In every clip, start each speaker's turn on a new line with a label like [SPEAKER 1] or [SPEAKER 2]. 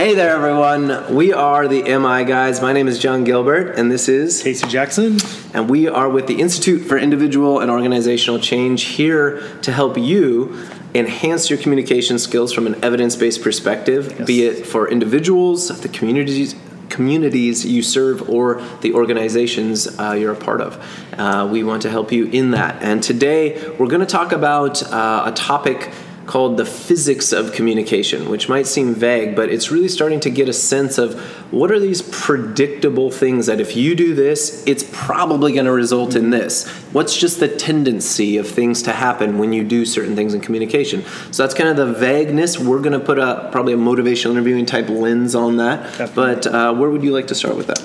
[SPEAKER 1] Hey there, everyone. We are the MI guys. My name is John Gilbert, and this is
[SPEAKER 2] Casey Jackson.
[SPEAKER 1] And we are with the Institute for Individual and Organizational Change here to help you enhance your communication skills from an evidence based perspective, yes. be it for individuals, the communities, communities you serve or the organizations uh, you're a part of. Uh, we want to help you in that. And today we're going to talk about uh, a topic called The Physics of Communication, which might seem vague, but it's really starting to get a sense of what are these predictable things that if you do this, it's probably going to result in this. What's just the tendency of things to happen when you do certain things in communication? So that's kind of the vagueness. We're going to put a probably a motivational interviewing type lens on that. Definitely. But uh, where would you like to start with that?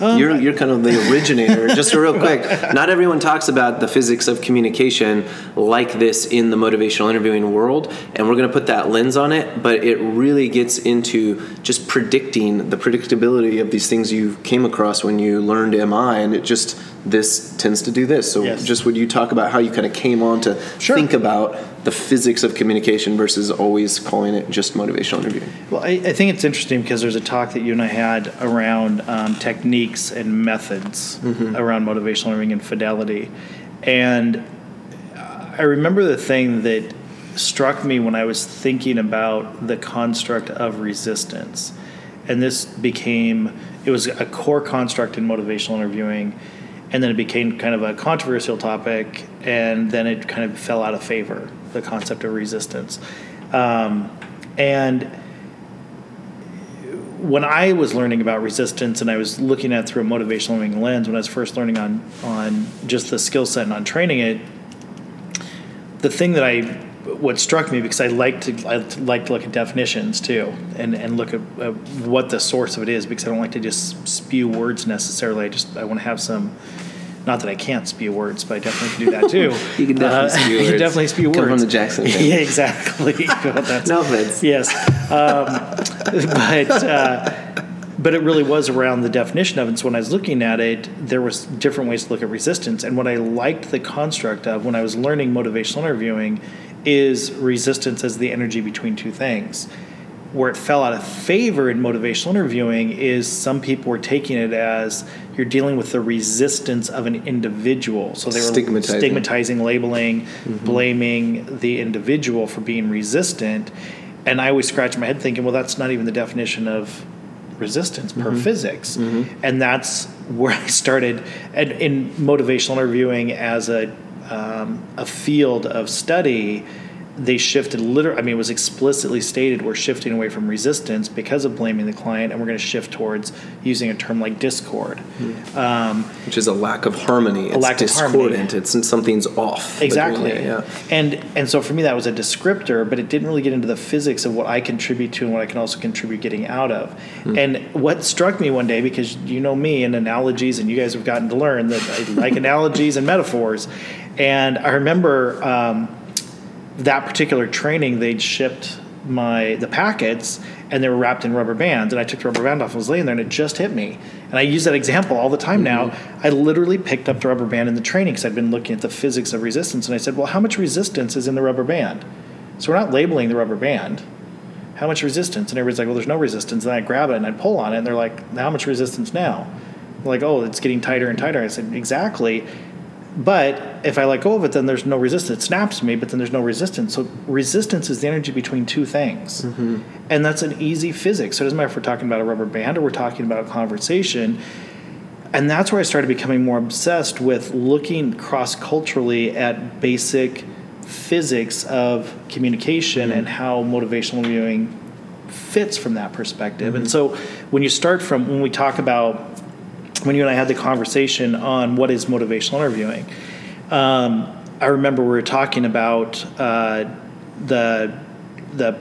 [SPEAKER 1] Um, you're, you're kind of the originator. Just real quick, not everyone talks about the physics of communication like this in the motivational interviewing world, and we're going to put that lens on it. But it really gets into just predicting the predictability of these things you came across when you learned MI, and it just this tends to do this. So, yes. just would you talk about how you kind of came on to sure. think about the physics of communication versus always calling it just motivational interviewing?
[SPEAKER 2] Well, I, I think it's interesting because there's a talk that you and I had around um, techniques and methods mm-hmm. around motivational interviewing and fidelity. And I remember the thing that struck me when I was thinking about the construct of resistance. And this became, it was a core construct in motivational interviewing and then it became kind of a controversial topic, and then it kind of fell out of favor. The concept of resistance, um, and when I was learning about resistance and I was looking at through a motivational learning lens, when I was first learning on on just the skill set and on training it, the thing that I what struck me because I like to I like to look at definitions too and, and look at uh, what the source of it is because I don't like to just spew words necessarily. I just I want to have some. Not that I can't spew words, but I definitely can do that too.
[SPEAKER 1] you can definitely uh, spew words.
[SPEAKER 2] You can definitely spew
[SPEAKER 1] Come
[SPEAKER 2] words.
[SPEAKER 1] from the Jackson.
[SPEAKER 2] yeah, exactly.
[SPEAKER 1] no offense.
[SPEAKER 2] Yes, um, but. Uh, but it really was around the definition of it. So when I was looking at it, there was different ways to look at resistance. And what I liked the construct of when I was learning motivational interviewing is resistance as the energy between two things. Where it fell out of favor in motivational interviewing is some people were taking it as you're dealing with the resistance of an individual. So they were stigmatizing, stigmatizing labeling, mm-hmm. blaming the individual for being resistant. And I always scratch my head thinking, well, that's not even the definition of resistance per mm-hmm. physics. Mm-hmm. And that's where I started in motivational interviewing as a um, a field of study they shifted literally, I mean, it was explicitly stated we're shifting away from resistance because of blaming the client, and we're going to shift towards using a term like discord.
[SPEAKER 1] Mm. Um, Which is a lack of harmony. It's a lack discordant. Of harmony. It's something's off.
[SPEAKER 2] Exactly. yeah. And and so for me that was a descriptor, but it didn't really get into the physics of what I contribute to and what I can also contribute getting out of. Mm. And what struck me one day, because you know me and analogies, and you guys have gotten to learn that I like analogies and metaphors. And I remember. Um, that particular training, they'd shipped my the packets and they were wrapped in rubber bands and I took the rubber band off and was laying there and it just hit me. And I use that example all the time mm-hmm. now I literally picked up the rubber band in the training because I'd been looking at the physics of resistance and I said well how much resistance is in the rubber band? So we're not labeling the rubber band. How much resistance? And everybody's like well there's no resistance. And I grab it and I pull on it and they're like how much resistance now? I'm like oh it's getting tighter and tighter. I said exactly but if I let go of it, then there's no resistance. It snaps me, but then there's no resistance. So resistance is the energy between two things. Mm-hmm. And that's an easy physics. So it doesn't matter if we're talking about a rubber band or we're talking about a conversation. And that's where I started becoming more obsessed with looking cross culturally at basic physics of communication mm-hmm. and how motivational viewing fits from that perspective. Mm-hmm. And so when you start from, when we talk about when you and I had the conversation on what is motivational interviewing, um, I remember we were talking about uh, the the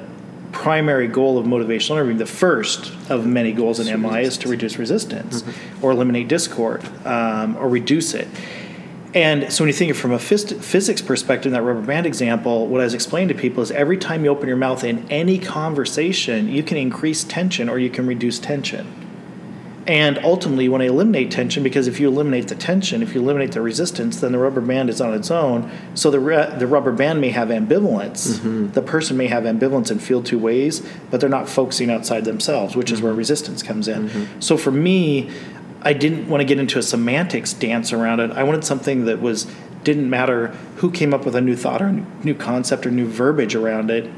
[SPEAKER 2] primary goal of motivational interviewing, the first of many goals in MI, is to reduce resistance mm-hmm. or eliminate discord um, or reduce it. And so when you think of from a phys- physics perspective, in that rubber band example, what I was explaining to people is every time you open your mouth in any conversation, you can increase tension or you can reduce tension And ultimately, when I eliminate tension, because if you eliminate the tension, if you eliminate the resistance, then the rubber band is on its own. So the, re- the rubber band may have ambivalence.
[SPEAKER 1] Mm-hmm.
[SPEAKER 2] The person may have ambivalence and feel two ways, but they're not focusing outside themselves, which is
[SPEAKER 1] Mm-hmm.
[SPEAKER 2] where resistance comes in. So for me, I didn't want to get into a semantics dance around it. I wanted something that was didn't matter who came up with a new thought or new concept or new verbiage around it.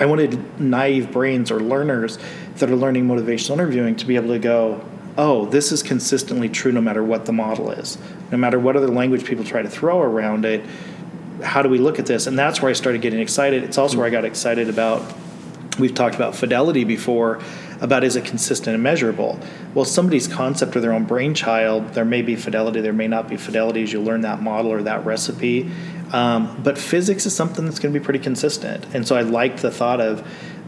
[SPEAKER 2] I wanted naive brains or learners that are learning motivational interviewing to be able to go, oh, this is consistently true no matter what the model is, no matter what other language people try to throw around it. How do we look at this? And that's where I started getting excited. It's also where I got excited about. We've talked about fidelity before, about is it consistent and measurable? Well, somebody's concept or their own brainchild, there may be fidelity, there may not be fidelity as you learn that model or that recipe. Um, but physics is something that's going to be pretty consistent. And so I liked the thought of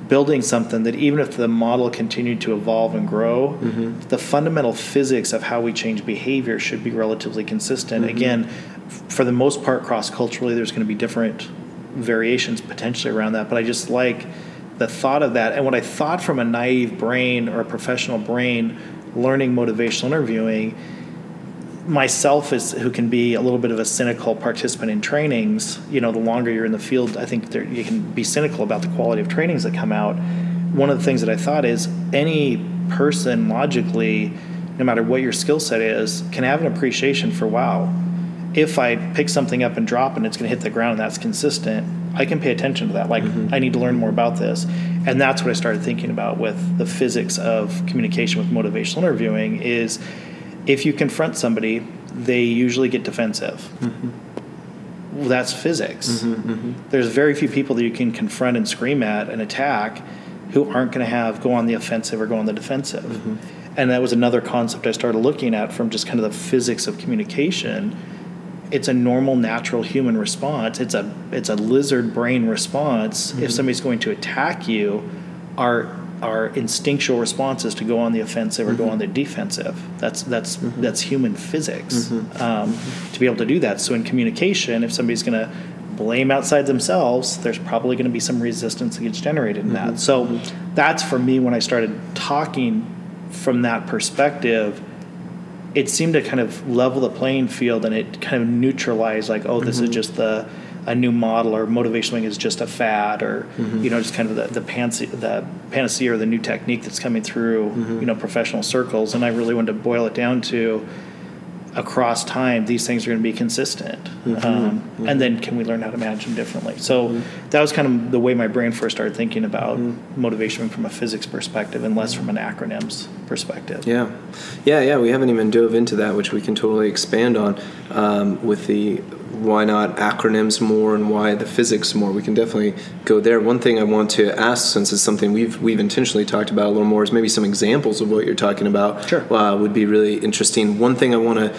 [SPEAKER 2] building something that even if the model continued to evolve and grow, mm-hmm. the fundamental physics of how we change behavior should be relatively consistent. Mm-hmm. Again, for the most part, cross culturally, there's going to be different variations potentially around that. But I just like the thought of that. And what I thought from a naive brain or a professional brain learning motivational interviewing myself is who can be a little bit of a cynical participant in trainings you know the longer you're in the field i think there, you can be cynical about the quality of trainings that come out. One of the things that i thought is any person logically no matter what your skill set is can have an appreciation for wow if i pick something up and drop and it's going to hit the ground and that's consistent i can pay attention to that. Like mm-hmm. i need to learn more about this. And that's what i started thinking about with the physics of communication with motivational interviewing is if you confront somebody, they usually get defensive. Mm-hmm. Well, that's physics. Mm-hmm, mm-hmm. There's very few people that you can confront and scream at and attack who aren't going to have go on the offensive or go on the defensive. And that was another concept I started looking at from just kind of the physics of communication. It's a normal, natural human response. It's a it's a lizard brain response. If somebody's going to attack you, our our instinctual response is to go on the offensive or go mm-hmm. on the defensive. That's that's mm-hmm. that's human physics mm-hmm. um, to be able to do that. So in communication, if somebody's going to blame outside themselves, there's probably going to be some resistance that gets generated in that. So that's for me when I started talking from that perspective. It seemed to kind of level the playing field and it kind of neutralized like, oh, this is just the a new model or motivational wing is just a fad or mm-hmm. you know just kind of the the, panacea, the panacea or the new technique that's coming through mm-hmm. you know professional circles. And I really wanted to boil it down to across time these things are going to be consistent um, and then can we learn how to manage them differently so that was kind of the way my brain first started thinking about motivation from a physics perspective and less from an acronyms perspective
[SPEAKER 1] Yeah, yeah, yeah. We haven't even dove into that, which we can totally expand on um, with the why not acronyms more and why the physics more. We can definitely go there. One thing I want to ask, since it's something we've we've intentionally talked about a little more, is maybe some examples of what you're talking about.
[SPEAKER 2] Sure.
[SPEAKER 1] uh, would be really interesting. One thing I want to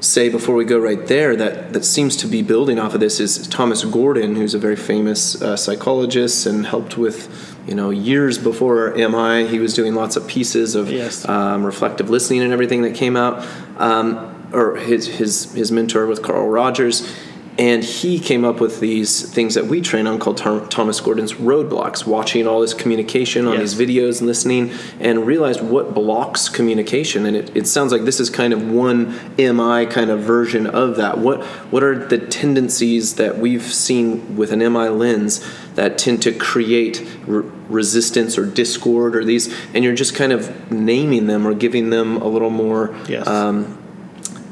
[SPEAKER 1] say before we go right there that, that seems to be building off of this is Thomas Gordon, who's a very famous uh, psychologist and helped with, you know, years before MI, he was doing lots of pieces of
[SPEAKER 2] Yes.
[SPEAKER 1] um, reflective listening and everything that came out, um, or his, his, his mentor with Carl Rogers. And he came up with these things that we train on called Tom- Thomas Gordon's roadblocks, watching all this communication on
[SPEAKER 2] Yes.
[SPEAKER 1] these videos and listening, and realized what blocks communication. And it, it sounds like this is kind of one MI kind of version of that. What what are the tendencies that we've seen with an MI lens that tend to create re- resistance or discord or these? And you're just kind of naming them or giving them a little more.
[SPEAKER 2] Yes.
[SPEAKER 1] Um,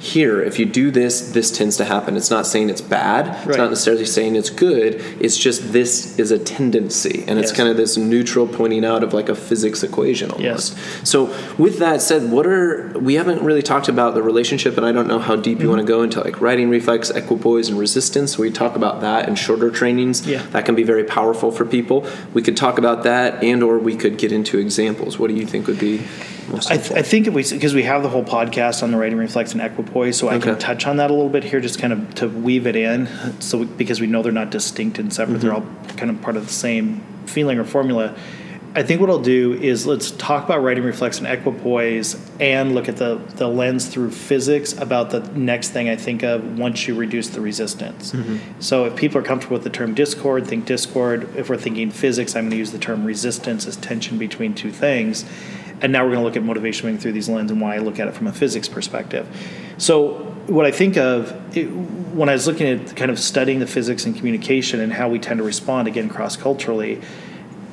[SPEAKER 1] here, if you do this, this tends to happen. It's not saying it's bad. It's not necessarily saying it's good. It's just this is a tendency, and it's kind of this neutral pointing out of like a physics equation almost.
[SPEAKER 2] Yes.
[SPEAKER 1] So, with that said, what are we haven't really talked about the relationship, and I don't know how deep you want
[SPEAKER 2] Mm-hmm.
[SPEAKER 1] to go into like righting reflex, equipoise, and resistance. We talk about that in shorter trainings.
[SPEAKER 2] Yeah.
[SPEAKER 1] that can be very powerful for people. We could talk about that, and or we could get into examples. What do you think would be
[SPEAKER 2] I, th- I think if we because we have the whole podcast on the righting reflex and equipoise, so I can touch on that a little bit here, just kind of to weave it in. So we, because we know they're not distinct and separate, they're mm-hmm. all kind of part of the same feeling or formula. I think what I'll do is let's talk about righting reflex and equipoise and look at the, the lens through physics about the next thing I think of once you reduce the resistance. Mm-hmm. So if people are comfortable with the term discord, think discord. If we're thinking physics, I'm going to use the term resistance as tension between two things. And now we're going to look at motivation moving through these lens and why I look at it from a physics perspective. So what I think of it, when I was looking at kind of studying the physics and communication and how we tend to respond again cross culturally,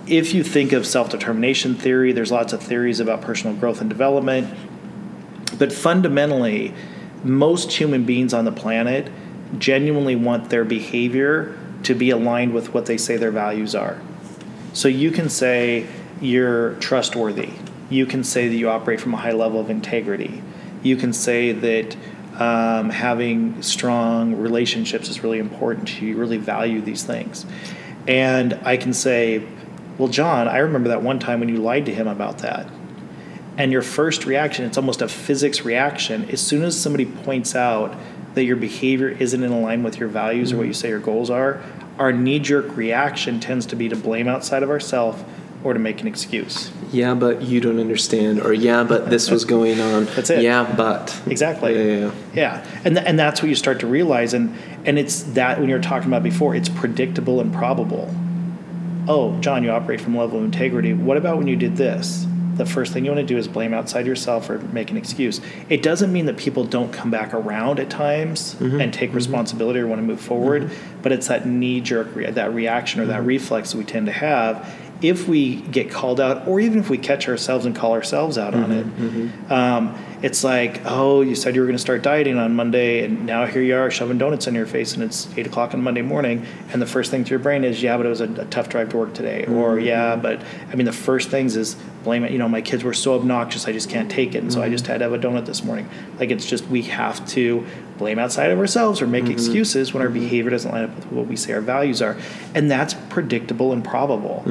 [SPEAKER 2] if you think of self determination theory, there's lots of theories about personal growth and development, but fundamentally, most human beings on the planet genuinely want their behavior to be aligned with what they say their values are. So you can say you're trustworthy. You can say that you operate from a high level of integrity. You can say that um, having strong relationships is really important to you. You really value these things. And I can say, well, John, I remember that one time when you lied to him about that. And your first reaction, it's almost a physics reaction. As soon as somebody points out that your behavior isn't in line with your values mm-hmm. or what you say your goals are, our knee jerk reaction tends to be to blame outside of ourselves or to make an excuse.
[SPEAKER 1] Yeah, but you don't understand, or yeah, but this was going on.
[SPEAKER 2] that's it.
[SPEAKER 1] Yeah, but
[SPEAKER 2] exactly.
[SPEAKER 1] Yeah, yeah,
[SPEAKER 2] yeah. and th- and that's what you start to realize, and and it's that when you were talking about before, it's predictable and probable. Oh, John, you operate from a level of integrity. What about when you did this? The first thing you want to do is blame outside yourself or make an excuse. It doesn't mean that people don't come back around at times mm-hmm. and take mm-hmm. responsibility or want to move forward, mm-hmm. but it's that knee jerk, re- that reaction or that mm-hmm. reflex that we tend to have if we get called out, or even if we catch ourselves and call ourselves out mm-hmm, on it, mm-hmm. um, it's like, oh, you said you were going to start dieting on Monday, and now here you are shoving donuts in your face, and it's eight o'clock on Monday morning, and the first thing to your brain is, yeah, but it was a, a tough drive to work today, mm-hmm. or yeah, but I mean, the first things is blame it. You know, my kids were so obnoxious, I just can't take it, and so I just mm-hmm. had to have a donut this morning. Like it's just we have to blame outside of ourselves or make mm-hmm. excuses when our mm-hmm. behavior doesn't line up with what we say our values are, and that's predictable and probable.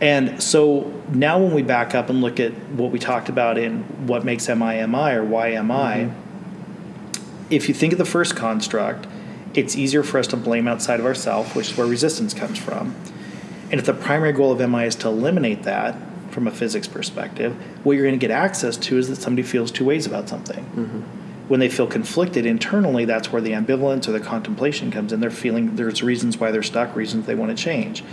[SPEAKER 2] And so now when we back up and look at what we talked about in what makes MI MI or why MI, mm-hmm. if you think of the first construct, it's easier for us to blame outside of ourselves, which is where resistance comes from. And if the primary goal of MI is to eliminate that from a physics perspective, what you're going to get access to is that somebody feels two ways about something. Mm-hmm. When they feel conflicted internally, that's where the ambivalence or the contemplation comes in. They're feeling there's reasons why they're stuck, reasons they want to change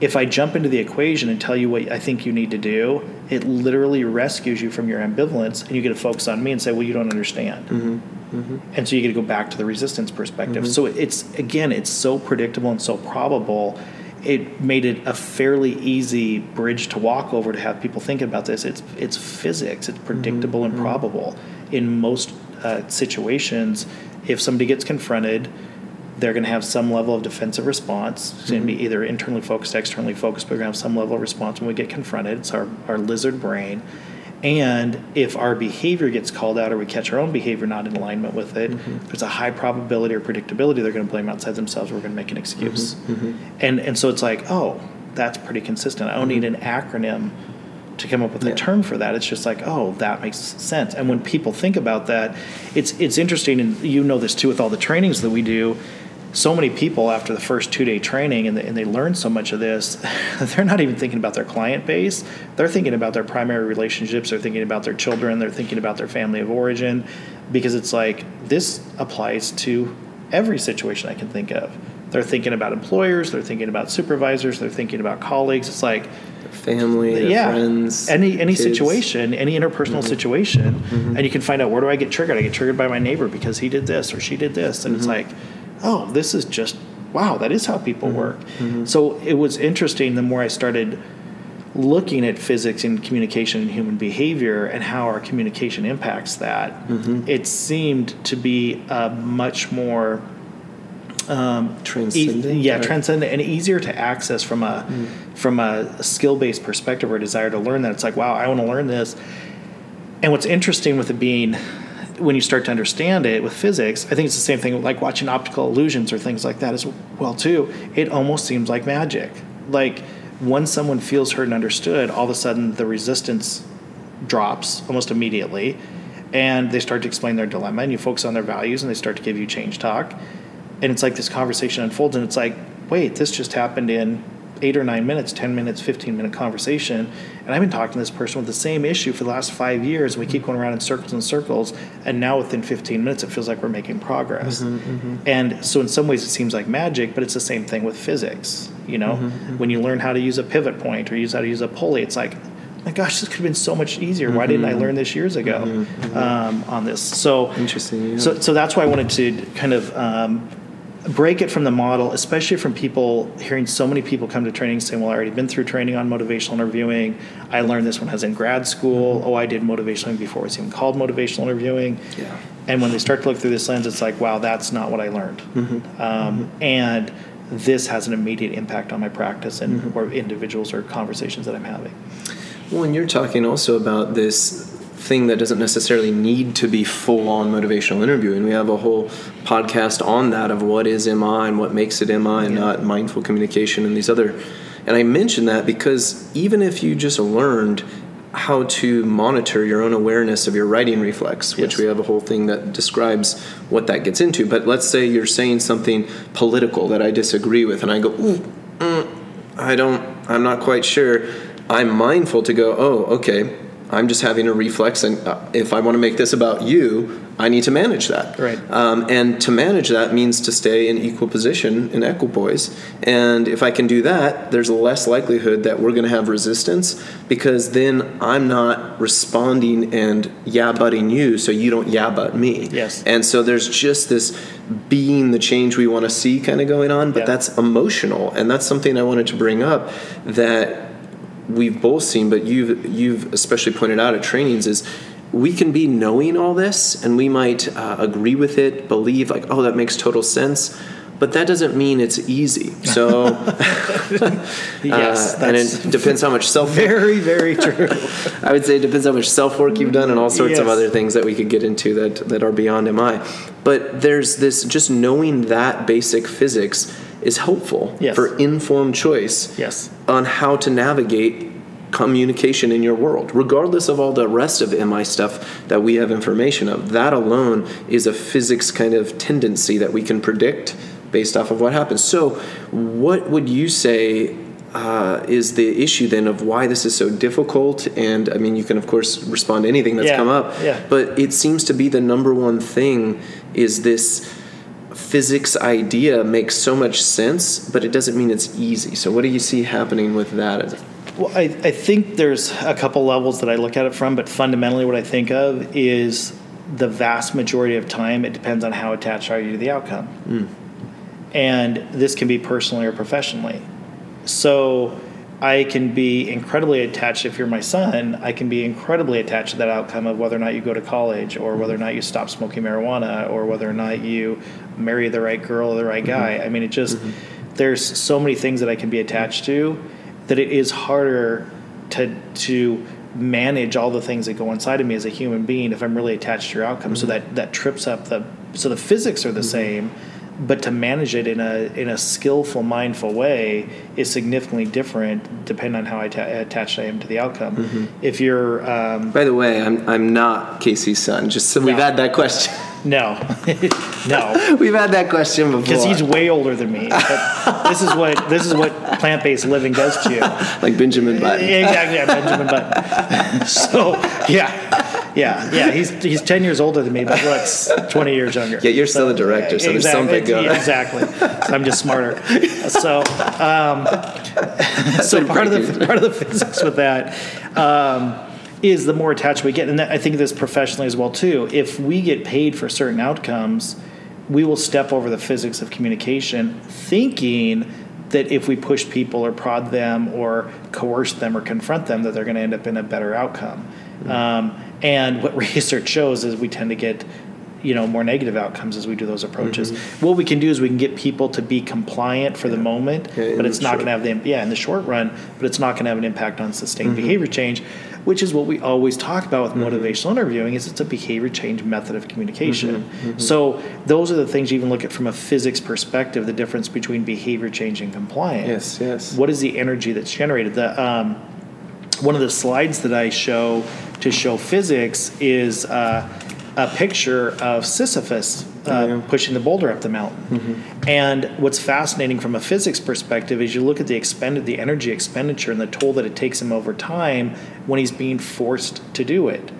[SPEAKER 2] if I jump into the equation and tell you what I think you need to do, it literally rescues you from your ambivalence, and you get to focus on me and say, "Well, you don't understand." Mm-hmm. Mm-hmm. And so you get to go back to the resistance perspective. Mm-hmm. So it's again, it's so predictable and so probable. It made it a fairly easy bridge to walk over to have people think about this. It's it's physics. It's predictable and mm-hmm. probable in most uh, situations. If somebody gets confronted they're going to have some level of defensive response. It's going to be mm-hmm. either internally focused, externally focused, but we're going to have some level of response when we get confronted. It's our, our lizard brain. And if our behavior gets called out or we catch our own behavior not in alignment with it, mm-hmm. there's a high probability or predictability they're going to blame outside themselves. We're going to make an excuse. Mm-hmm. mm-hmm. And, and so it's like, oh, that's pretty consistent. I don't need mm-hmm. an acronym to come up with yeah. a term for that. It's just like, oh, that makes sense. And when people think about that, it's it's interesting, and you know this too with all the trainings that we do so many people after the first two day training and they, and they learn so much of this, they're not even thinking about their client base. They're thinking about their primary relationships. They're thinking about their children. They're thinking about their family of origin because it's like this applies to every situation I can think of. They're thinking about employers. They're thinking about supervisors. They're thinking about colleagues. It's like
[SPEAKER 1] family, yeah, friends,
[SPEAKER 2] any any kids. situation, any interpersonal mm-hmm. situation, mm-hmm. and you can find out where do I get triggered? I get triggered by my neighbor because he did this or she did this, and mm-hmm. it's like oh, this is just wow, that is how people mm-hmm. work. Mm-hmm. So it was interesting the more I started looking at physics and communication and human behavior and how our communication impacts that. Mm-hmm. It seemed to be a much more um,
[SPEAKER 1] transcendent,
[SPEAKER 2] e- yeah, transcendent and easier to access from a mm. from a skill based perspective or desire to learn that. It's like, wow, I want to learn this. And what's interesting with it being when you start to understand it with physics, I think it's the same thing like watching optical illusions or things like that as well too. It almost seems like magic. Like once someone feels heard and understood, all of a sudden the resistance drops almost immediately, and they start to explain their dilemma, and you focus on their values, and they start to give you change talk, and it's like this conversation unfolds, and it's like, wait, this just happened in eight or nine minutes, 10 minutes, 15 minute conversation. And I've been talking to this person with the same issue for the last five years. And We keep going around in circles and circles. And now within 15 minutes, it feels like we're making progress. Mm-hmm, mm-hmm. And so in some ways, it seems like magic, but it's the same thing with physics. You know, mm-hmm, mm-hmm. when you learn how to use a pivot point or use how to use a pulley, it's like, my gosh, this could have been so much easier. Why didn't I learn this years ago um, on this? So
[SPEAKER 1] Interesting, yeah.
[SPEAKER 2] So so that's why I wanted to kind of. Um, break it from the model, especially from people hearing so many people come to training saying, "Well, I already been through training on motivational interviewing. I learned this when I was in grad school. Mm-hmm. Oh, I did motivational before it was even called motivational interviewing."
[SPEAKER 1] Yeah.
[SPEAKER 2] And when they start to look through this lens, it's like, "Wow, that's not what I learned." Mm-hmm. Um, mm-hmm. And this has an immediate impact on my practice and or individuals or conversations that I'm having.
[SPEAKER 1] Well, and you're talking also about this thing that doesn't necessarily need to be full on motivational interviewing. We have a whole podcast on that of what is MI and what makes it MI and not mindful communication and these other. And I mention that because even if you just learned how to monitor your own awareness of your righting reflex, which
[SPEAKER 2] Yes.
[SPEAKER 1] we have a whole thing that describes what that gets into. But let's say you're saying something political that I disagree with, and I go, ooh, mm, I don't, I'm not quite sure. I'm mindful to go, oh, okay, I'm just having a reflex, and uh, if I want to make this about you, I need to manage that.
[SPEAKER 2] Right.
[SPEAKER 1] Um, and to manage that means to stay in equal position in equipoise. And if I can do that, there's less likelihood that we're going to have resistance because then I'm not responding and yeah butting you, so you don't yeah butt me.
[SPEAKER 2] Yes.
[SPEAKER 1] And so there's just this being the change we want to see kind of going on, but
[SPEAKER 2] Yeah.
[SPEAKER 1] that's emotional, and that's something I wanted to bring up that we've both seen, but you've you've especially pointed out at trainings is we can be knowing all this and we might uh, agree with it, believe like, oh, that makes total sense, but that doesn't mean it's easy. So,
[SPEAKER 2] Yes,
[SPEAKER 1] uh, and it depends how much self.
[SPEAKER 2] very very true.
[SPEAKER 1] I would say it depends how much self work you've done and all sorts of other things that we could get into that that are beyond MI. But there's this just knowing that basic physics is helpful
[SPEAKER 2] Yes.
[SPEAKER 1] for informed choice
[SPEAKER 2] yes.
[SPEAKER 1] on how to navigate communication in your world, regardless of all the rest of MI stuff that we have information of. That alone is a physics kind of tendency that we can predict based off of what happens. So, what would you say? Uh, is the issue then of why this is so difficult? And I mean, you can of course respond to anything that's
[SPEAKER 2] Yeah,
[SPEAKER 1] come up,
[SPEAKER 2] yeah.
[SPEAKER 1] but it seems to be the number one thing is this physics idea makes so much sense, but it doesn't mean it's easy. So, what do you see happening with that?
[SPEAKER 2] Well, I, I think there's a couple levels that I look at it from, but fundamentally, what I think of is the vast majority of time, it depends on how attached are you to the outcome. Hmm. And this can be personally or professionally. So I can be incredibly attached, if you're my son, I can be incredibly attached to that outcome of whether or not you go to college, or whether or not you stop smoking marijuana, or whether or not you marry the right girl or the right mm-hmm. guy. I mean, it just, mm-hmm. there's so many things that I can be attached to that it is harder to to manage all the things that go inside of me as a human being if I'm really attached to your outcome. So mm-hmm. that that trips up the so the physics are the same, but to manage it in a in a skillful, mindful way is significantly different depending on how atta- attached I am to the outcome. If you're um,
[SPEAKER 1] By the way, I'm I'm not Casey's son. Just so we've had that question.
[SPEAKER 2] no, no.
[SPEAKER 1] we've had that question before.
[SPEAKER 2] Because he's way older than me. But this is what this is what plant based living does to you.
[SPEAKER 1] like Benjamin Button.
[SPEAKER 2] Exactly, yeah, Benjamin Button. so yeah, yeah, yeah. He's he's ten years older than me, but looks twenty years younger.
[SPEAKER 1] Yeah, you're still the director, so there's something going on.
[SPEAKER 2] Exactly. So I'm just smarter. So um, so part of the part of the physics with that. Um, is the more attached we get, and that, I think this professionally as well too. If we get paid for certain outcomes, we will step over the physics of communication, thinking that if we push people or prod them or coerce them or confront them, that they're going to end up in a better outcome. Um, and what research shows is we tend to get you know more negative outcomes as we do those approaches. What we can do is we can get people to be compliant for the moment,
[SPEAKER 1] Yeah,
[SPEAKER 2] but it's not going to have the yeah in the short run, but it's not going to have an impact on sustained behavior change, which is what we always talk about with motivational interviewing. Is it's a behavior change method of communication. So those are the things you even look at from a physics perspective. The difference between behavior change and compliance.
[SPEAKER 1] Yes, yes.
[SPEAKER 2] What is the energy that's generated? The um, one of the slides that I show to show physics is uh, a picture of Sisyphus uh, pushing the boulder up the mountain. And what's fascinating from a physics perspective is you look at the expended, the energy expenditure, and the toll that it takes him over time when he's being forced to do it.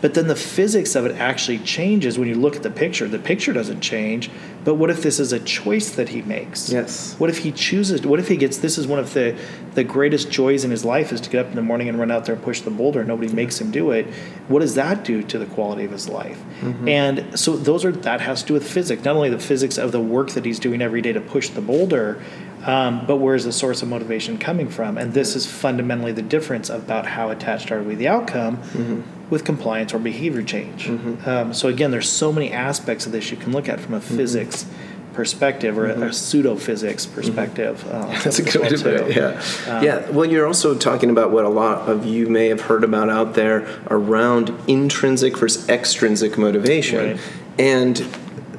[SPEAKER 2] But then the physics of it actually changes when you look at the picture. The picture doesn't change, but what if this is a choice that he makes?
[SPEAKER 1] Yes.
[SPEAKER 2] What if he chooses? What if he gets? This is one of the the greatest joys in his life is to get up in the morning and run out there and push the boulder. Nobody makes him do it. What does that do to the quality of his life?
[SPEAKER 1] Mm-hmm.
[SPEAKER 2] And so those are that has to do with physics. Not only the physics of the work that he's doing every day to push the boulder, um, but where is the source of motivation coming from? And this is fundamentally the difference about how attached are we the outcome
[SPEAKER 1] Mm-hmm.
[SPEAKER 2] with compliance or behavior change. Um, so again, there's so many aspects of this you can look at from a
[SPEAKER 1] Mm-hmm.
[SPEAKER 2] physics perspective or a, a pseudo physics perspective. Um,
[SPEAKER 1] That's a good way to put it. Yeah. yeah. Well, you're also talking about what a lot of you may have heard about out there around intrinsic versus extrinsic motivation.
[SPEAKER 2] Right.
[SPEAKER 1] And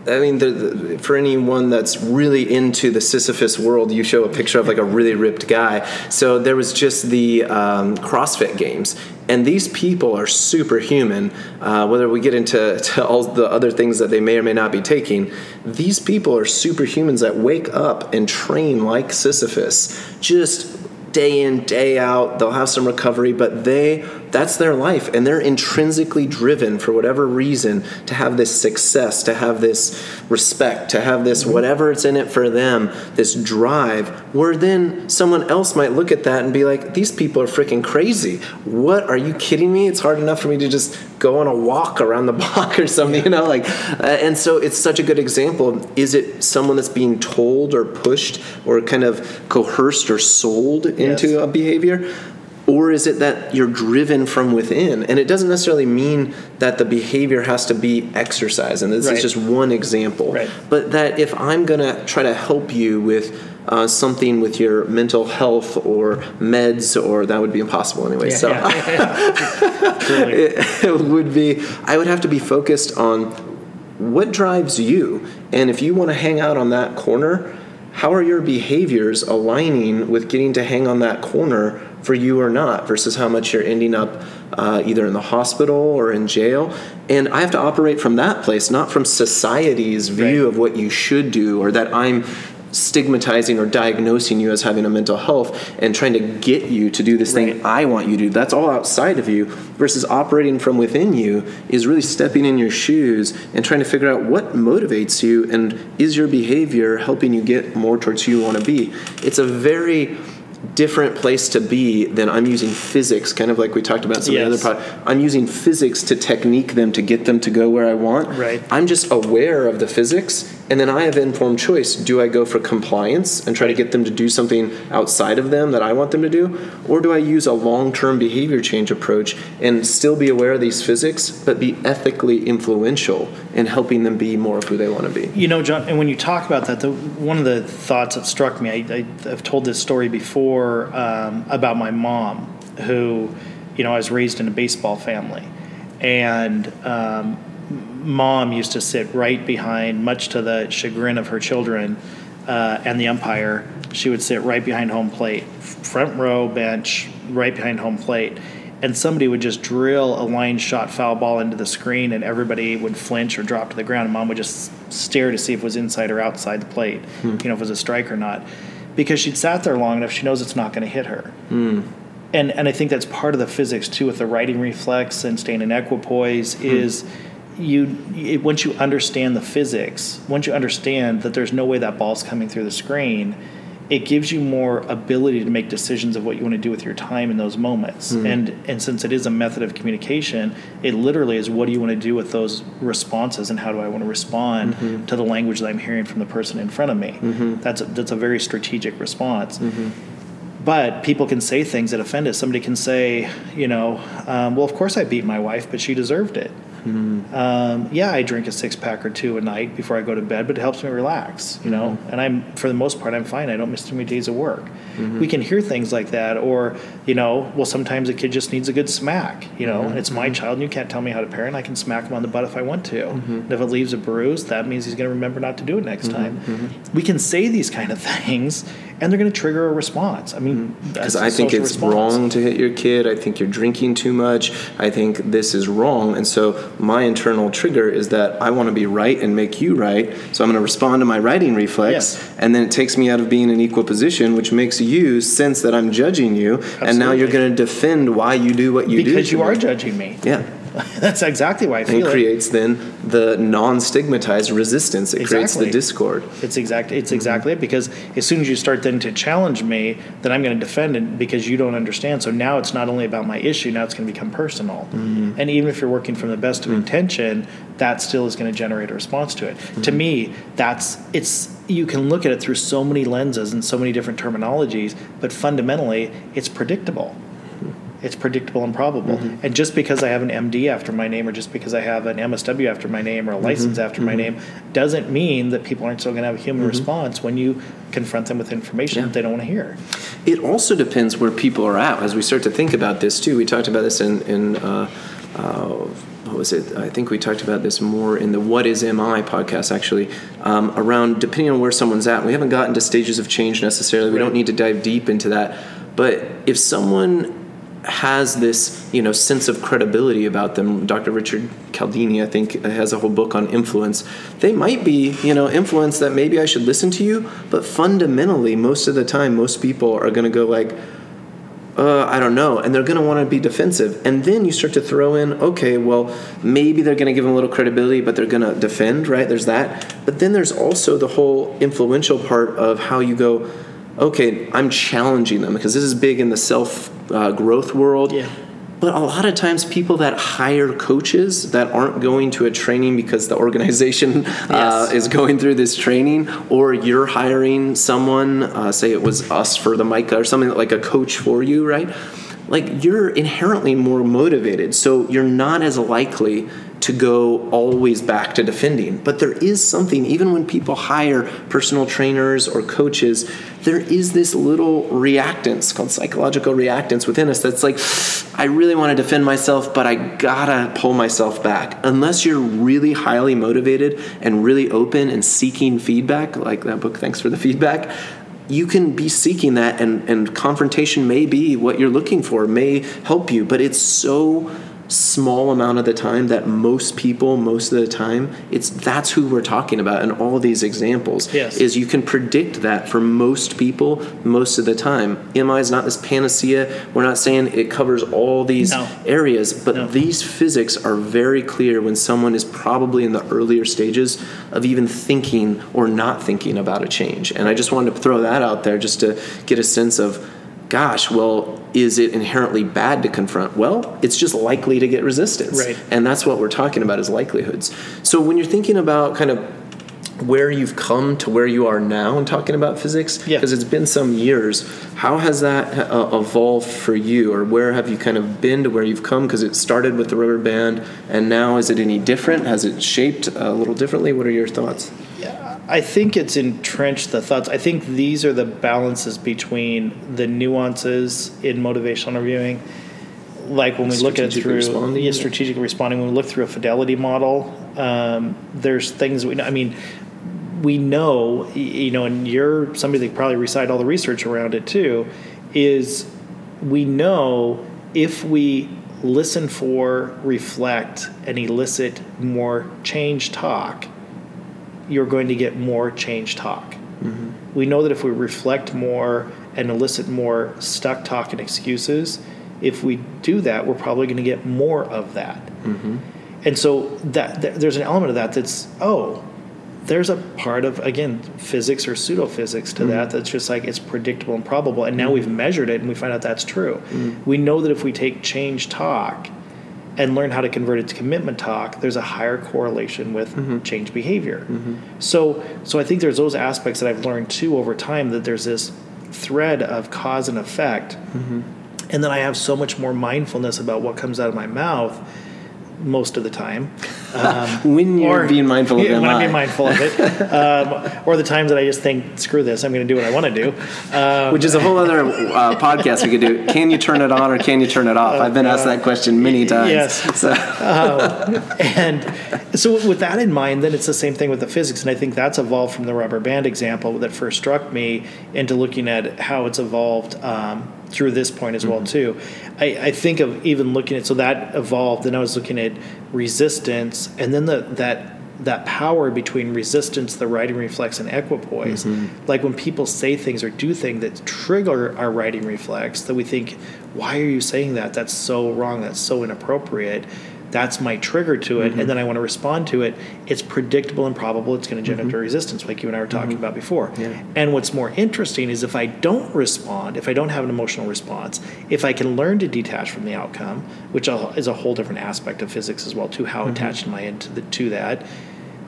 [SPEAKER 1] I mean, the, for anyone that's really into the Sisyphus world, you show a picture of like a really ripped guy. So there was just the um, CrossFit Games, and these people are superhuman. Uh, whether we get into to all the other things that they may or may not be taking, these people are superhumans that wake up and train like Sisyphus, just day in day out they'll have some recovery but they that's their life and they're intrinsically driven for whatever reason to have this success to have this respect to have this whatever it's in it for them this drive where then someone else might look at that and be like these people are freaking crazy. What? Are you kidding me? It's hard enough for me to just go on a walk around the block or something you know like uh, and so it's such a good example is it someone that's being told or pushed or kind of coerced or sold into
[SPEAKER 2] Yes.
[SPEAKER 1] a behavior or is it that you're driven from within and it doesn't necessarily mean that the behavior has to be exercise and this
[SPEAKER 2] Right.
[SPEAKER 1] is just one example
[SPEAKER 2] Right.
[SPEAKER 1] but that if i'm going to try to help you with uh, something with your mental health or meds or that would be impossible anyway so
[SPEAKER 2] Yeah, yeah, yeah.
[SPEAKER 1] It, it would be i would have to be focused on what drives you and if you want to hang out on that corner how are your behaviors aligning with getting to hang on that corner for you or not versus how much you're ending up uh, either in the hospital or in jail and i have to operate from that place not from society's view
[SPEAKER 2] Right.
[SPEAKER 1] of what you should do or that i'm stigmatizing or diagnosing you as having a mental health and trying to get you to do this thing I want you to do. That's all outside of you versus operating from within you is really stepping in your shoes and trying to figure out what motivates you and is your behavior helping you get more towards who you want to be. It's a very different place to be than I'm using physics, kind of like we talked about some
[SPEAKER 2] Yes.
[SPEAKER 1] of the other pod. I'm using physics to technique them to get them to go where I want.
[SPEAKER 2] Right.
[SPEAKER 1] I'm just aware of the physics, and then I have informed choice. Do I go for compliance and try to get them to do something outside of them that I want them to do, or do I use a long-term behavior change approach and still be aware of these physics, but be ethically influential in helping them be more of who they want to be?
[SPEAKER 2] You know, John, and when you talk about that, the, one of the thoughts that struck me, I, I've told this story before um, about my mom, who, you know, I was raised in a baseball family. And um, mom used to sit right behind, much to the chagrin of her children uh, and the umpire, she would sit right behind home plate, front row bench, right behind home plate. And somebody would just drill a line shot foul ball into the screen, and everybody would flinch or drop to the ground. And mom would just stare to see if it was inside or outside the plate, hmm. you know, if it was a strike or not. Because she'd sat there long enough, she knows it's not going to hit her hmm. and and I think that's part of the physics too with the righting reflex and staying in equipoise hmm. is you it, once you understand the physics once you understand that there's no way that ball's coming through the screen it gives you more ability to make decisions of what you want to do with your time in those moments. Hmm. And and since it is a method of communication it literally is what do you want to do with those responses and how do I want to respond mm-hmm. to the language that I'm hearing from the person in front of me? Mm-hmm. That's a, that's a very strategic response. Mm-hmm. But people can say things that offend us. Somebody can say, you know, um, well, of course I beat my wife, but she deserved it. Mm-hmm. Um, yeah, I drink a six pack or two a night before I go to bed, but it helps me relax, you know. Mm-hmm. And I'm, for the most part, I'm fine. I don't miss too many days of work. Mm-hmm. We can hear things like that, or you know, well, sometimes a kid just needs a good smack, you know. And it's my child, and you can't tell me how to parent. I can smack him on the butt if I want to. And if it leaves a bruise, that means he's going to remember not to do it next time. We can say these kind of things, and they're going to trigger a response. I mean, mm-hmm. Because
[SPEAKER 1] I think it's
[SPEAKER 2] response.
[SPEAKER 1] wrong to hit your kid. I think you're drinking too much. I think this is wrong. And so my internal trigger is that I want to be right and make you right. So I'm going to respond to my righting reflex.
[SPEAKER 2] Yes.
[SPEAKER 1] And then it takes me out of being in an equal position, which makes you sense that I'm judging you. And now you're going to defend why you do what you do.
[SPEAKER 2] because you are
[SPEAKER 1] me.
[SPEAKER 2] judging me.
[SPEAKER 1] Yeah.
[SPEAKER 2] That's exactly why I feel
[SPEAKER 1] it
[SPEAKER 2] it.
[SPEAKER 1] creates then the non-stigmatized resistance. It creates the discord.
[SPEAKER 2] It's exact.
[SPEAKER 1] Mm-hmm.
[SPEAKER 2] It's exactly it. Because as soon as you start then to challenge me, then I'm going to defend it because you don't understand. So now it's not only about my issue. Now it's going to become personal.
[SPEAKER 1] Mm-hmm.
[SPEAKER 2] And even if you're working from the best of
[SPEAKER 1] Mm.
[SPEAKER 2] intention, that still is going to generate a response to it.
[SPEAKER 1] Mm-hmm.
[SPEAKER 2] To me, that's it's. You can look at it through so many lenses and so many different terminologies, but fundamentally, it's predictable. It's predictable and probable.
[SPEAKER 1] Mm-hmm.
[SPEAKER 2] And just because I have an MD after my name, or just because I have an MSW after my name, or a license after my name, doesn't mean that people aren't still going to have a human response when you confront them with information
[SPEAKER 1] Yeah.
[SPEAKER 2] that they don't want to hear.
[SPEAKER 1] It also depends where people are at as we start to think about this too. We talked about this in, in uh, uh, what was it? I think we talked about this more in the What Is MI podcast actually, um, around depending on where someone's at. We haven't gotten to stages of change necessarily. We
[SPEAKER 2] Right.
[SPEAKER 1] don't need to dive deep into that. But if someone has this you know sense of credibility about them dr richard cialdini i think has a whole book on influence they might be you know influence that maybe i should listen to you but fundamentally most of the time most people are going to go like uh, I don't know, and they're going to want to be defensive. And then you start to throw in, okay, well, maybe they're going to give them a little credibility, but they're going to defend, right? There's that. But then there's also the whole influential part of how you go, okay, I'm challenging them because this is big in the self uh, growth world.
[SPEAKER 2] Yeah.
[SPEAKER 1] But a lot of times, people that hire coaches that aren't going to a training because the organization uh, is going through this training, or you're hiring someone, uh, say it was us for the MICA or something like a coach for you, right? Like you're inherently more motivated, so you're not as likely to go always back to defending. But there is something, even when people hire personal trainers or coaches, there is this little reactance called psychological reactance within us that's like, I really want to defend myself, but I gotta pull myself back. Unless you're really highly motivated and really open and seeking feedback, like that book, Thanks for the Feedback, you can be seeking that and, and confrontation may be what you're looking for, may help you, but it's so small amount of the time that most people most of the time it's that's who we're talking about in all these examples
[SPEAKER 2] Yes.
[SPEAKER 1] is you can predict that for most people most of the time mi is not this panacea we're not saying it covers all these
[SPEAKER 2] No.
[SPEAKER 1] areas but
[SPEAKER 2] No.
[SPEAKER 1] these physics are very clear when someone is probably in the earlier stages of even thinking or not thinking about a change and i just wanted to throw that out there just to get a sense of gosh well is it inherently bad to confront? Well it's just likely to get resistance.
[SPEAKER 2] Right.
[SPEAKER 1] and that's what we're talking about is likelihoods. So when you're thinking about kind of where you've come to where you are now and talking about physics
[SPEAKER 2] Yeah.
[SPEAKER 1] because it's been some years how has that uh, evolved for you? Or where have you kind of been to where you've come? Because it started with the rubber band and now is it any different? Has it shaped a little differently? What are your thoughts
[SPEAKER 2] I think it's entrenched the thoughts. I think these are the balances between the nuances in motivational interviewing. Like when we look at it through
[SPEAKER 1] responding,
[SPEAKER 2] yeah, strategic responding, when we look through a fidelity model, um, there's things we know. I mean, we know, you know, and you're somebody that probably recite all the research around it too, is we know if we listen for, reflect, and elicit more change talk, you're going to get more change talk. Mm-hmm. We know that if we reflect more and elicit more stuck talk and excuses, if we do that, we're probably going to get more of that. Mm-hmm. And so that, th- there's an element of that that's oh, there's a part of again physics or pseudo physics to mm-hmm. that that's just like it's predictable and probable. And now we've measured it and we find out that's true. We know that if we take change talk and learn how to convert it to commitment talk, there's a higher correlation with mm-hmm. change behavior. Mm-hmm. So, so I think there's those aspects that I've learned too over time that there's this thread of cause and effect, mm-hmm. and then I have so much more mindfulness about what comes out of my mouth most of the time. Um,
[SPEAKER 1] when you're being mindful of
[SPEAKER 2] yeah, when I'm being mindful of it, um, or the times that I just think, screw this, I'm going to do what I want to do. Um,
[SPEAKER 1] which is a whole other uh, podcast we could do. Can you turn it on or can you turn it off? I've been asked that question many times.
[SPEAKER 2] Yes.
[SPEAKER 1] so,
[SPEAKER 2] and so with that in mind then it's the same thing with the physics and i think that's evolved from the rubber band example that first struck me into looking at how it's evolved um, through this point as well mm-hmm. too I, I think of even looking at so that evolved and i was looking at resistance and then the that that power between resistance, the righting reflex, and equipoise. Mm-hmm. Like when people say things or do things that trigger our righting reflex, that we think, why are you saying that? That's so wrong. That's so inappropriate. That's my trigger to it, and mm-hmm. then I want to respond to it, it's predictable and probable it's going to generate a resistance, like you and I were talking mm-hmm. about before.
[SPEAKER 1] Yeah.
[SPEAKER 2] And what's more interesting is if I don't respond, if I don't have an emotional response, if I can learn to detach from the outcome, which is a whole different aspect of physics as well, too. How attached am I into the to that?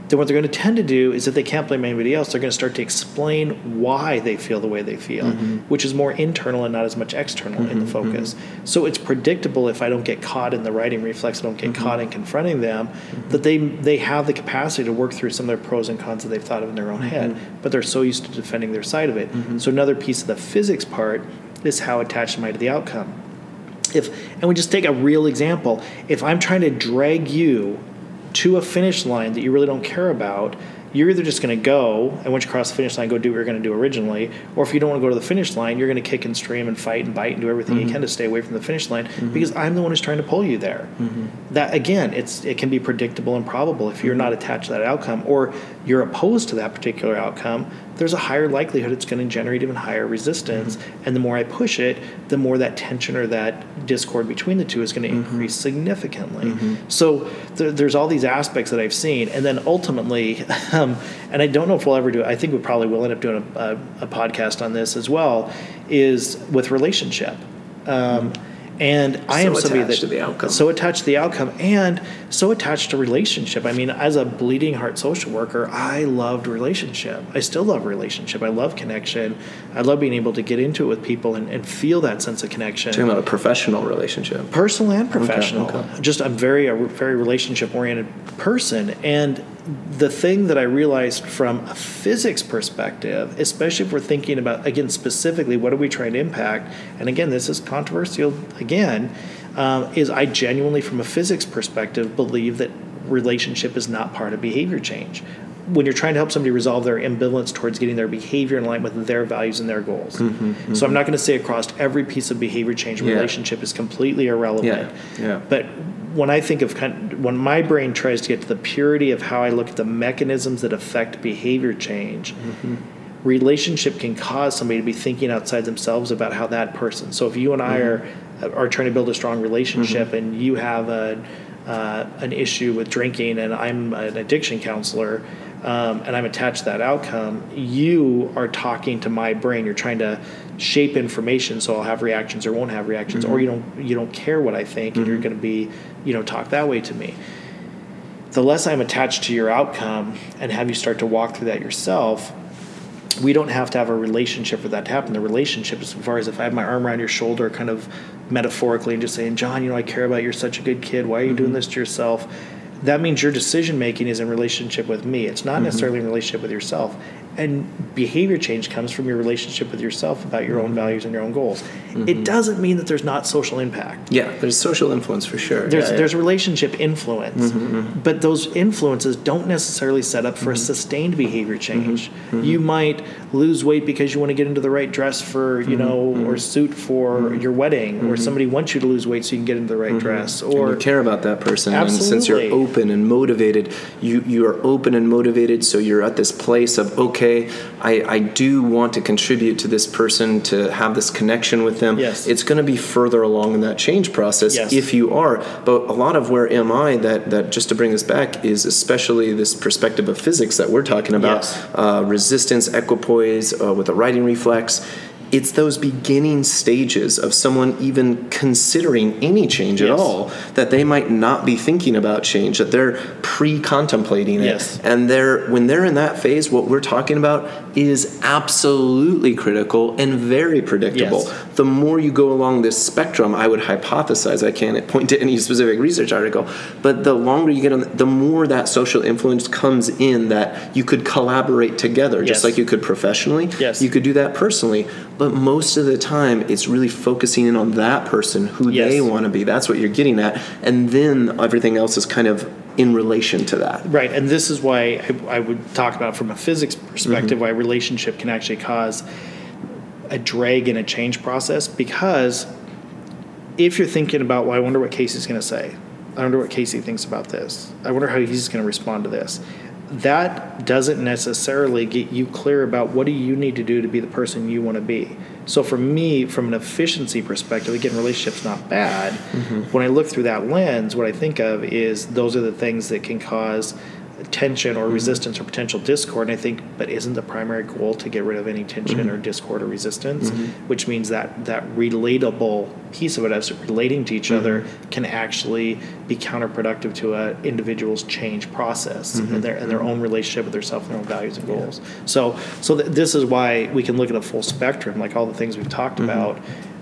[SPEAKER 2] Then what they're going to tend to do is if they can't blame anybody else, they're going to start to explain why they feel the way they feel,
[SPEAKER 1] Mm-hmm.
[SPEAKER 2] which is more internal and not as much external in the focus. So it's predictable if I don't get caught in the righting reflex, I don't get
[SPEAKER 1] Mm-hmm.
[SPEAKER 2] caught in confronting them, that they they have the capacity to work through some of their pros and cons that they've thought of in their own head,
[SPEAKER 1] Mm-hmm.
[SPEAKER 2] but they're so used to defending their side of it. So another piece of the physics part is how attached am I to the outcome if and we just take a real example if i'm trying to drag you to a finish line that you really don't care about you're either just going to go and once you cross the finish line go do what you're going to do originally or if you don't want to go to the finish line you're going to kick and scream and fight and bite and do everything you mm-hmm. can to stay away from the finish line mm-hmm. because i'm the one who's trying to pull you there. Mm-hmm. That again it's it can be predictable and probable if you're not attached to that outcome or you're opposed to that particular outcome there's a higher likelihood it's going to generate even higher resistance. And the more I push it, the more that tension or that discord between the two is going to increase significantly. So there, there's all these aspects that I've seen. And then ultimately, um, and I don't know if we'll ever do it, I think we probably will end up doing a, a, a podcast on this as well, is with relationship. Um, and I am somebody that
[SPEAKER 1] to the outcome.
[SPEAKER 2] so attached to the outcome and so attached to relationship. I mean, as a bleeding heart social worker, I loved relationship. I still love relationship. I love connection. I love being able to get into it with people and, and feel that sense of connection
[SPEAKER 1] Talking about a professional relationship.
[SPEAKER 2] personal and professional.
[SPEAKER 1] okay.
[SPEAKER 2] Just I'm very a very relationship oriented person, and the thing that I realized from a physics perspective, especially if we're thinking about again specifically what are we trying to impact, and again this is controversial again, um, is I genuinely from a physics perspective believe that relationship is not part of behavior change. When you're trying to help somebody resolve their ambivalence towards getting their behavior in line with their values and their goals. So I'm not going to say across every piece of behavior change
[SPEAKER 1] Yeah.
[SPEAKER 2] relationship is completely irrelevant.
[SPEAKER 1] Yeah, yeah.
[SPEAKER 2] But when I think of kind when my brain tries to get to the purity of how I look at the mechanisms that affect behavior change,
[SPEAKER 1] Mm-hmm.
[SPEAKER 2] relationship can cause somebody to be thinking outside themselves about how that person. So if you and I
[SPEAKER 1] Mm-hmm.
[SPEAKER 2] are are trying to build a strong relationship, and you have a uh, an issue with drinking, and I'm an addiction counselor. Um, and I'm attached to that outcome, you are talking to my brain. You're trying to shape information so I'll have reactions or won't have reactions, or mm-hmm. you don't you don't care what I think, and you're mm-hmm. going to be you know talk that way to me. The less I'm attached to your outcome and have you start to walk through that yourself, we don't have to have a relationship for that to happen. The relationship, as far as if I have my arm around your shoulder, kind of metaphorically, and just saying, John, you know, I care about you. You're such a good kid. Why are you doing mm-hmm. this to yourself? That means your decision making is in relationship with me. It's not necessarily in relationship with yourself. And behavior change comes from your relationship with yourself about your own values and your own goals. It doesn't mean that there's not social impact.
[SPEAKER 1] Yeah, there's social influence for sure.
[SPEAKER 2] There's
[SPEAKER 1] yeah, yeah.
[SPEAKER 2] there's relationship influence,
[SPEAKER 1] Mm-hmm,
[SPEAKER 2] but those influences don't necessarily set up for a sustained behavior change.
[SPEAKER 1] Mm-hmm,
[SPEAKER 2] You might lose weight because you want to get into the right dress for
[SPEAKER 1] Mm-hmm,
[SPEAKER 2] you know or suit for your wedding, or somebody wants you to lose weight so you can get into the right dress,
[SPEAKER 1] Mm-hmm. and
[SPEAKER 2] or
[SPEAKER 1] you care about that person and since you're open and motivated you you are open and motivated so you're at this place of okay I, I do want to contribute to this person to have this connection with them
[SPEAKER 2] Yes.
[SPEAKER 1] it's going to be further along in that change process
[SPEAKER 2] Yes.
[SPEAKER 1] if you are but a lot of where am I that that just to bring this back is especially this perspective of physics that we're talking about
[SPEAKER 2] Yes.
[SPEAKER 1] uh, resistance equipoise uh, with a righting reflex it's those beginning stages of someone even considering any change at all that they might not be thinking about change that they're pre-contemplating it
[SPEAKER 2] Yes.
[SPEAKER 1] and they're when they're in that phase what we're talking about is absolutely critical and very predictable
[SPEAKER 2] Yes.
[SPEAKER 1] the more you go along this spectrum i would hypothesize i can't point to any specific research article but the longer you get on the more that social influence comes in that you could collaborate together just like you could professionally
[SPEAKER 2] Yes.
[SPEAKER 1] you could do that personally but most of the time it's really focusing in on that person who
[SPEAKER 2] Yes.
[SPEAKER 1] they want to be that's what you're getting at and then everything else is kind of in relation to that
[SPEAKER 2] Right, and this is why I, I would talk about from a physics perspective
[SPEAKER 1] Mm-hmm.
[SPEAKER 2] why relationship can actually cause a drag in a change process because if you're thinking about, well, I wonder what Casey's going to say. I wonder what Casey thinks about this. I wonder how he's going to respond to this. That doesn't necessarily get you clear about what do you need to do to be the person you want to be. So for me, from an efficiency perspective, again, relationships not bad. Mm-hmm. When I look through that lens, what I think of is those are the things that can cause tension or mm-hmm. resistance or potential discord. And I think, but isn't the primary goal to get rid of any tension mm-hmm. or discord or resistance? Mm-hmm. Which means that that relatable piece of it, as relating to each other, mm-hmm. can actually be counterproductive to an individual's change process and their and their own relationship with themselves and their own values and goals. Yeah. So, so th- this is why we can look at a full spectrum, like all the things we've talked mm-hmm. about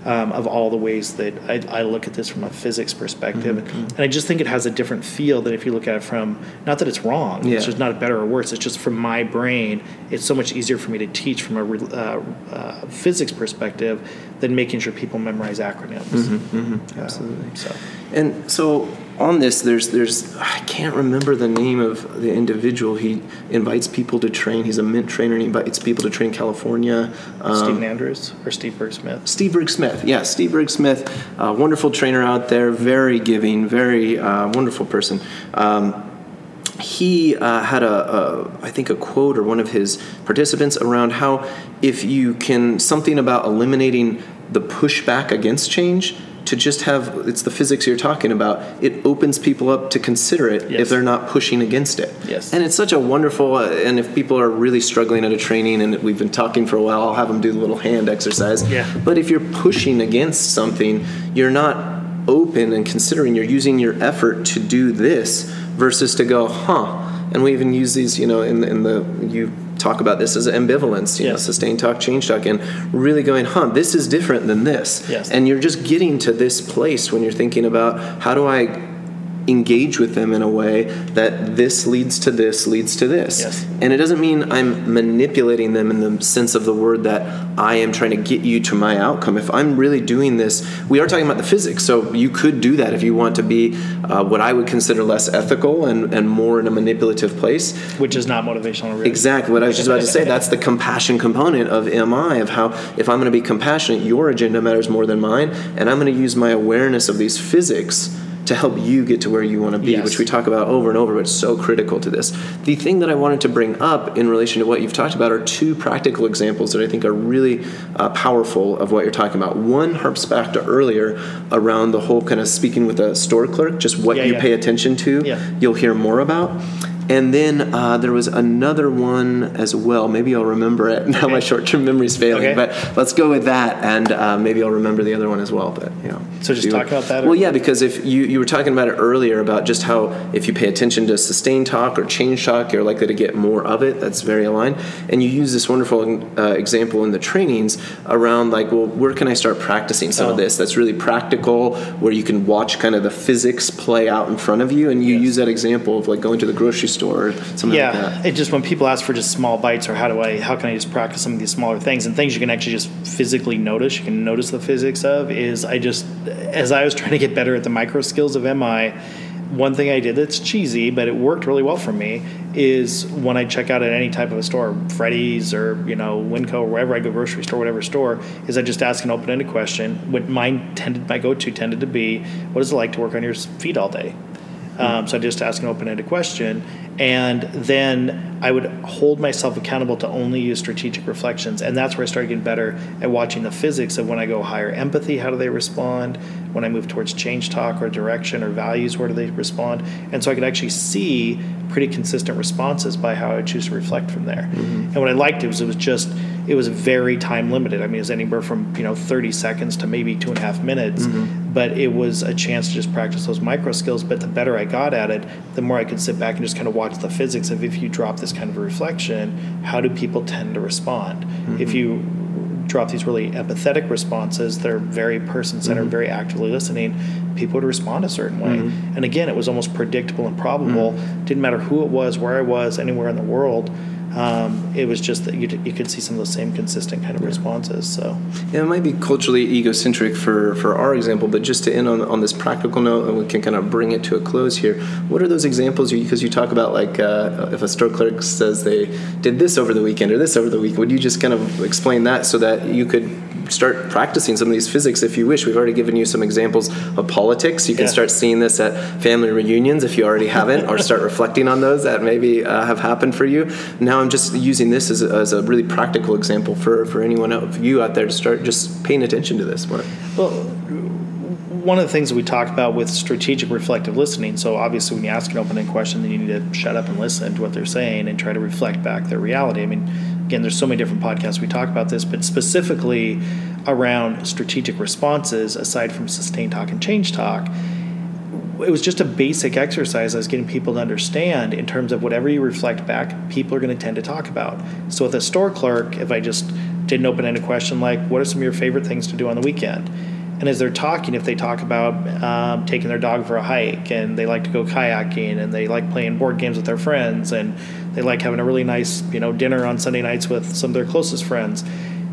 [SPEAKER 2] um, of all the ways that I, I, look at this from a physics perspective. Mm-hmm. And I just think it has a different feel than if you look at it from, not that it's wrong, yeah. it's just not better or worse, it's just from my brain, it's so much easier for me to teach from a uh, uh, physics perspective than making sure people memorize acronyms.
[SPEAKER 1] Mm-hmm, mm-hmm. Absolutely. so. And so on this, there's there's I can't remember the name of the individual. He invites people to train. He's a MINT trainer. and He invites people to train California.
[SPEAKER 2] Um, Steve Andrews or Steve Berg Smith.
[SPEAKER 1] Steve Berg Smith. Yeah, Steve Berg Smith, uh, wonderful trainer out there. Very giving. Very uh, wonderful person. Um, he uh, had a, a, I think a quote or one of his participants around how if you can something about eliminating the pushback against change to just have it's the physics you're talking about it opens people up to consider it yes. if they're not pushing against it.
[SPEAKER 2] Yes.
[SPEAKER 1] And it's such a wonderful uh, and if people are really struggling at a training and we've been talking for a while i'll have them do the little hand exercise.
[SPEAKER 2] Yeah.
[SPEAKER 1] But if you're pushing against something you're not open and considering you're using your effort to do this versus to go huh and we even use these you know in, in the you talk about this as ambivalence, you yes. know, sustain talk, change talk, and really going, huh, this is different than this.
[SPEAKER 2] Yes.
[SPEAKER 1] And you're just getting to this place when you're thinking about how do I engage with them in a way that this leads to this leads to this.
[SPEAKER 2] Yes.
[SPEAKER 1] And it doesn't mean I'm manipulating them in the sense of the word that I am trying to get you to my outcome. If I'm really doing this, we are talking about the physics, so you could do that if you want to be uh, what I would consider less ethical and, and more in a manipulative place.
[SPEAKER 2] Which is not motivational. Really.
[SPEAKER 1] Exactly what I was just about to say. That's the compassion component of MI, of how if I'm going to be compassionate, your agenda matters more than mine, and I'm going to use my awareness of these physics to help you get to where you want to be,
[SPEAKER 2] yes.
[SPEAKER 1] which we talk about over and over, but it's so critical to this. The thing that I wanted to bring up in relation to what you've talked about are two practical examples that I think are really uh, powerful of what you're talking about. One harps back to earlier around the whole kind of speaking with a store clerk, just what
[SPEAKER 2] yeah,
[SPEAKER 1] you
[SPEAKER 2] yeah.
[SPEAKER 1] pay attention to,
[SPEAKER 2] yeah.
[SPEAKER 1] you'll hear more about. And then uh, there was another one as well. Maybe I'll remember it. Now okay. my short-term memory's failing,
[SPEAKER 2] okay.
[SPEAKER 1] but let's go with that, and uh, maybe I'll remember the other one as well. But you know,
[SPEAKER 2] so just talk about that.
[SPEAKER 1] Well, yeah, because if you you were talking about it earlier about just how if you pay attention to sustain talk or change talk, you're likely to get more of it. That's very aligned. And you use this wonderful uh, example in the trainings around like, well, where can I start practicing some
[SPEAKER 2] oh.
[SPEAKER 1] of this? That's really practical, where you can watch kind of the physics play out in front of you, and you
[SPEAKER 2] yes.
[SPEAKER 1] use that example of like going to the grocery store or something
[SPEAKER 2] yeah,
[SPEAKER 1] like
[SPEAKER 2] it just when people ask for just small bites or how do I how can I just practice some of these smaller things and things you can actually just physically notice, you can notice the physics of is I just as I was trying to get better at the micro skills of MI, one thing I did that's cheesy, but it worked really well for me is when I check out at any type of a store, Freddy's or you know Winco or wherever I go, grocery store, whatever store, is I just ask an open-ended question. What mine tended, my go-to tended to be, what is it like to work on your feet all day? Um, so I just ask an open-ended question, and then I would hold myself accountable to only use strategic reflections, and that's where I started getting better at watching the physics of when I go higher empathy, how do they respond? When I move towards change talk or direction or values, where do they respond? And so I could actually see pretty consistent responses by how I choose to reflect from there. Mm-hmm. And what I liked it was it was just it was very time limited. I mean, it was anywhere from you know 30 seconds to maybe two and a half minutes. Mm-hmm. But it was a chance to just practice those micro skills. But the better I got at it, the more I could sit back and just kind of watch the physics of if you drop this kind of a reflection, how do people tend to respond? Mm-hmm. If you drop these really empathetic responses, they're very person centered, mm-hmm. very actively listening, people would respond a certain way. Mm-hmm. And again, it was almost predictable and probable. Mm-hmm. Didn't matter who it was, where I was, anywhere in the world um, it was just that you, you could see some of the same consistent kind of responses. So
[SPEAKER 1] yeah, it might be culturally egocentric for, for our example, but just to end on, on this practical note, and we can kind of bring it to a close here. What are those examples? Because you talk about like uh, if a store clerk says they did this over the weekend or this over the week, would you just kind of explain that so that you could start practicing some of these physics if you wish. We've already given you some examples of politics. You can
[SPEAKER 2] Yeah.
[SPEAKER 1] start seeing this at family reunions if you already haven't, or start reflecting on those that maybe uh, have happened for you. Now I'm just using this as a, as a really practical example for, for anyone of you out there to start just paying attention to this. What-
[SPEAKER 2] Well, one of the things that we talk about with strategic reflective listening, so obviously when you ask an open-ended question, then you need to shut up and listen to what they're saying and try to reflect back their reality. I mean, again, there's so many different podcasts we talk about this, but specifically around strategic responses, aside from sustain talk and change talk, it was just a basic exercise I was getting people to understand in terms of whatever you reflect back, people are going to tend to talk about. So with a store clerk, if I just did an open-ended question like, "What are some of your favorite things to do on the weekend?" and as they're talking, if they talk about um, taking their dog for a hike and they like to go kayaking and they like playing board games with their friends and they like having a really nice you know dinner on Sunday nights with some of their closest friends,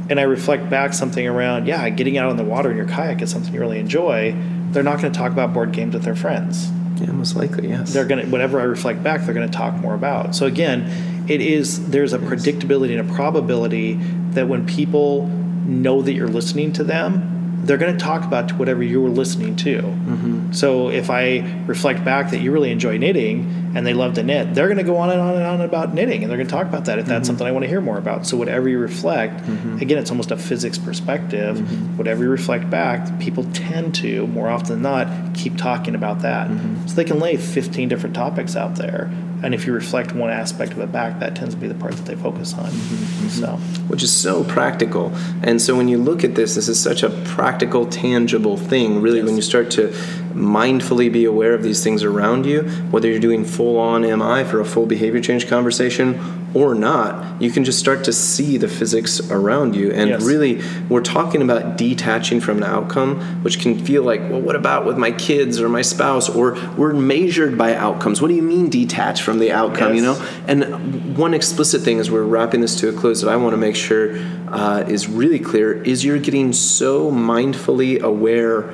[SPEAKER 2] and I reflect back something around, yeah, getting out on the water in your kayak is something you really enjoy. They're not going to talk about board games with their friends.
[SPEAKER 1] Yeah, most likely, yes.
[SPEAKER 2] They're going to whatever I reflect back, they're going to talk more about. So again, it is there's a predictability and a probability that when people know that you're listening to them, they're going to talk about whatever you were listening to.
[SPEAKER 1] Mm-hmm.
[SPEAKER 2] So if I reflect back that you really enjoy knitting and they love to knit, they're going to go on and on and on about knitting and they're going to talk about that if
[SPEAKER 1] Mm-hmm.
[SPEAKER 2] that's something I want to hear more about. So whatever you reflect, again, it's almost a physics perspective.
[SPEAKER 1] Mm-hmm.
[SPEAKER 2] Whatever you reflect back, people tend to more often than not keep talking about that.
[SPEAKER 1] Mm-hmm.
[SPEAKER 2] So they can lay 15 different topics out there. And if you reflect one aspect of it back, that tends to be the part that they focus on.
[SPEAKER 1] Mm-hmm.
[SPEAKER 2] So,
[SPEAKER 1] which is so practical. And so when you look at this, this is such a practical, tangible thing. Really, when you start to mindfully be aware of these things around you, whether you're doing full on MI for a full behavior change conversation or not, you can just start to see the physics around you. And
[SPEAKER 2] Yes.
[SPEAKER 1] really, we're talking about detaching from an outcome, which can feel like, well, what about with my kids or my spouse? Or we're measured by outcomes. What do you mean detach from the outcome, you know? And one explicit thing as we're wrapping this to a close that I want to make sure uh, is really clear is you're getting so mindfully aware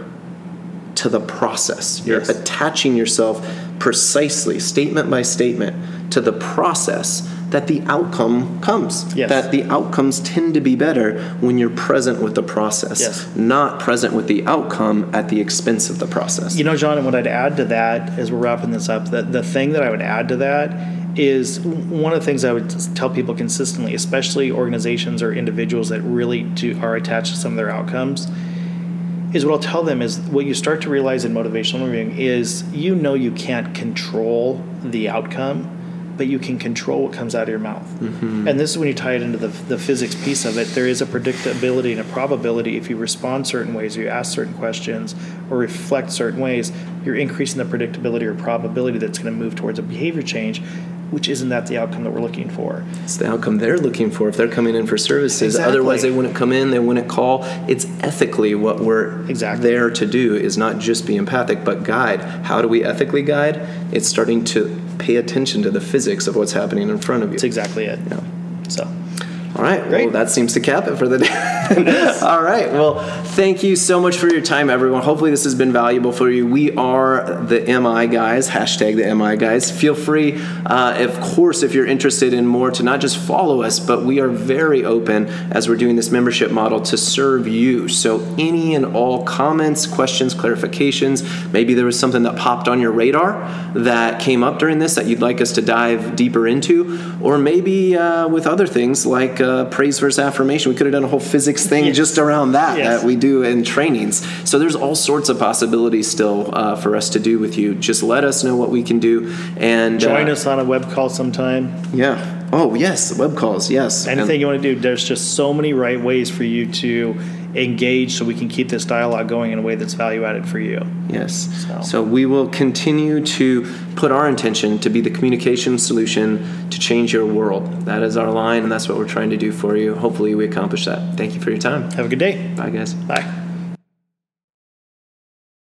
[SPEAKER 1] to the process. You're
[SPEAKER 2] Yes.
[SPEAKER 1] attaching yourself precisely, statement by statement, to the process that the outcome comes.
[SPEAKER 2] Yes.
[SPEAKER 1] That the outcomes tend to be better when you're present with the process,
[SPEAKER 2] Yes.
[SPEAKER 1] not present with the outcome at the expense of the process.
[SPEAKER 2] You know, John, and what I'd add to that as we're wrapping this up, that the thing that I would add to that is one of the things I would tell people consistently, especially organizations or individuals that really do are attached to some of their outcomes, is what I'll tell them is what you start to realize in motivational interviewing is you know you can't control the outcome, but you can control what comes out of your mouth. Mm-hmm. And this is when you tie it into the, the physics piece of it. There is a predictability and a probability if you respond certain ways or you ask certain questions or reflect certain ways, you're increasing the predictability or probability that's going to move towards a behavior change, which isn't that the outcome that we're looking for.
[SPEAKER 1] It's the outcome they're looking for if they're coming in for services.
[SPEAKER 2] Exactly.
[SPEAKER 1] Otherwise, they wouldn't come in, they wouldn't call. It's ethically what we're
[SPEAKER 2] Exactly.
[SPEAKER 1] there to do is not just be empathic, but guide. How do we ethically guide? It's starting to pay attention to the physics of what's happening in front of you.
[SPEAKER 2] That's exactly it.
[SPEAKER 1] Yeah.
[SPEAKER 2] So.
[SPEAKER 1] All right. Well, that seems to cap it for the day. All right. Well, thank you so much for your time, everyone. Hopefully, this has been valuable for you. We are the MI guys. Hashtag the MI guys. Feel free, uh, of course, if you're interested in more, to not just follow us, but we are very open as we're doing this membership model to serve you. So, any and all comments, questions, clarifications, maybe there was something that popped on your radar that came up during this that you'd like us to dive deeper into, or maybe uh, with other things like uh, praise versus affirmation. We could have done a whole physics thing
[SPEAKER 2] Yes.
[SPEAKER 1] just around that
[SPEAKER 2] Yes.
[SPEAKER 1] that we do in trainings. So there's all sorts of possibilities still uh, for us to do with you. Just let us know what we can do and
[SPEAKER 2] Join
[SPEAKER 1] uh,
[SPEAKER 2] us on a web call sometime.
[SPEAKER 1] Yeah. Oh yes, web calls. Yes.
[SPEAKER 2] Anything
[SPEAKER 1] And-
[SPEAKER 2] you want to do, there's just so many right ways for you to engage so we can keep this dialogue going in a way that's value added for you.
[SPEAKER 1] Yes.
[SPEAKER 2] So-
[SPEAKER 1] So. we will continue to put our intention to be the communication solution to change your world. That is our line, and that's what we're trying to do for you. Hopefully, we accomplish that. Thank you for your time.
[SPEAKER 2] Have a good day.
[SPEAKER 1] Bye, guys.
[SPEAKER 2] Bye.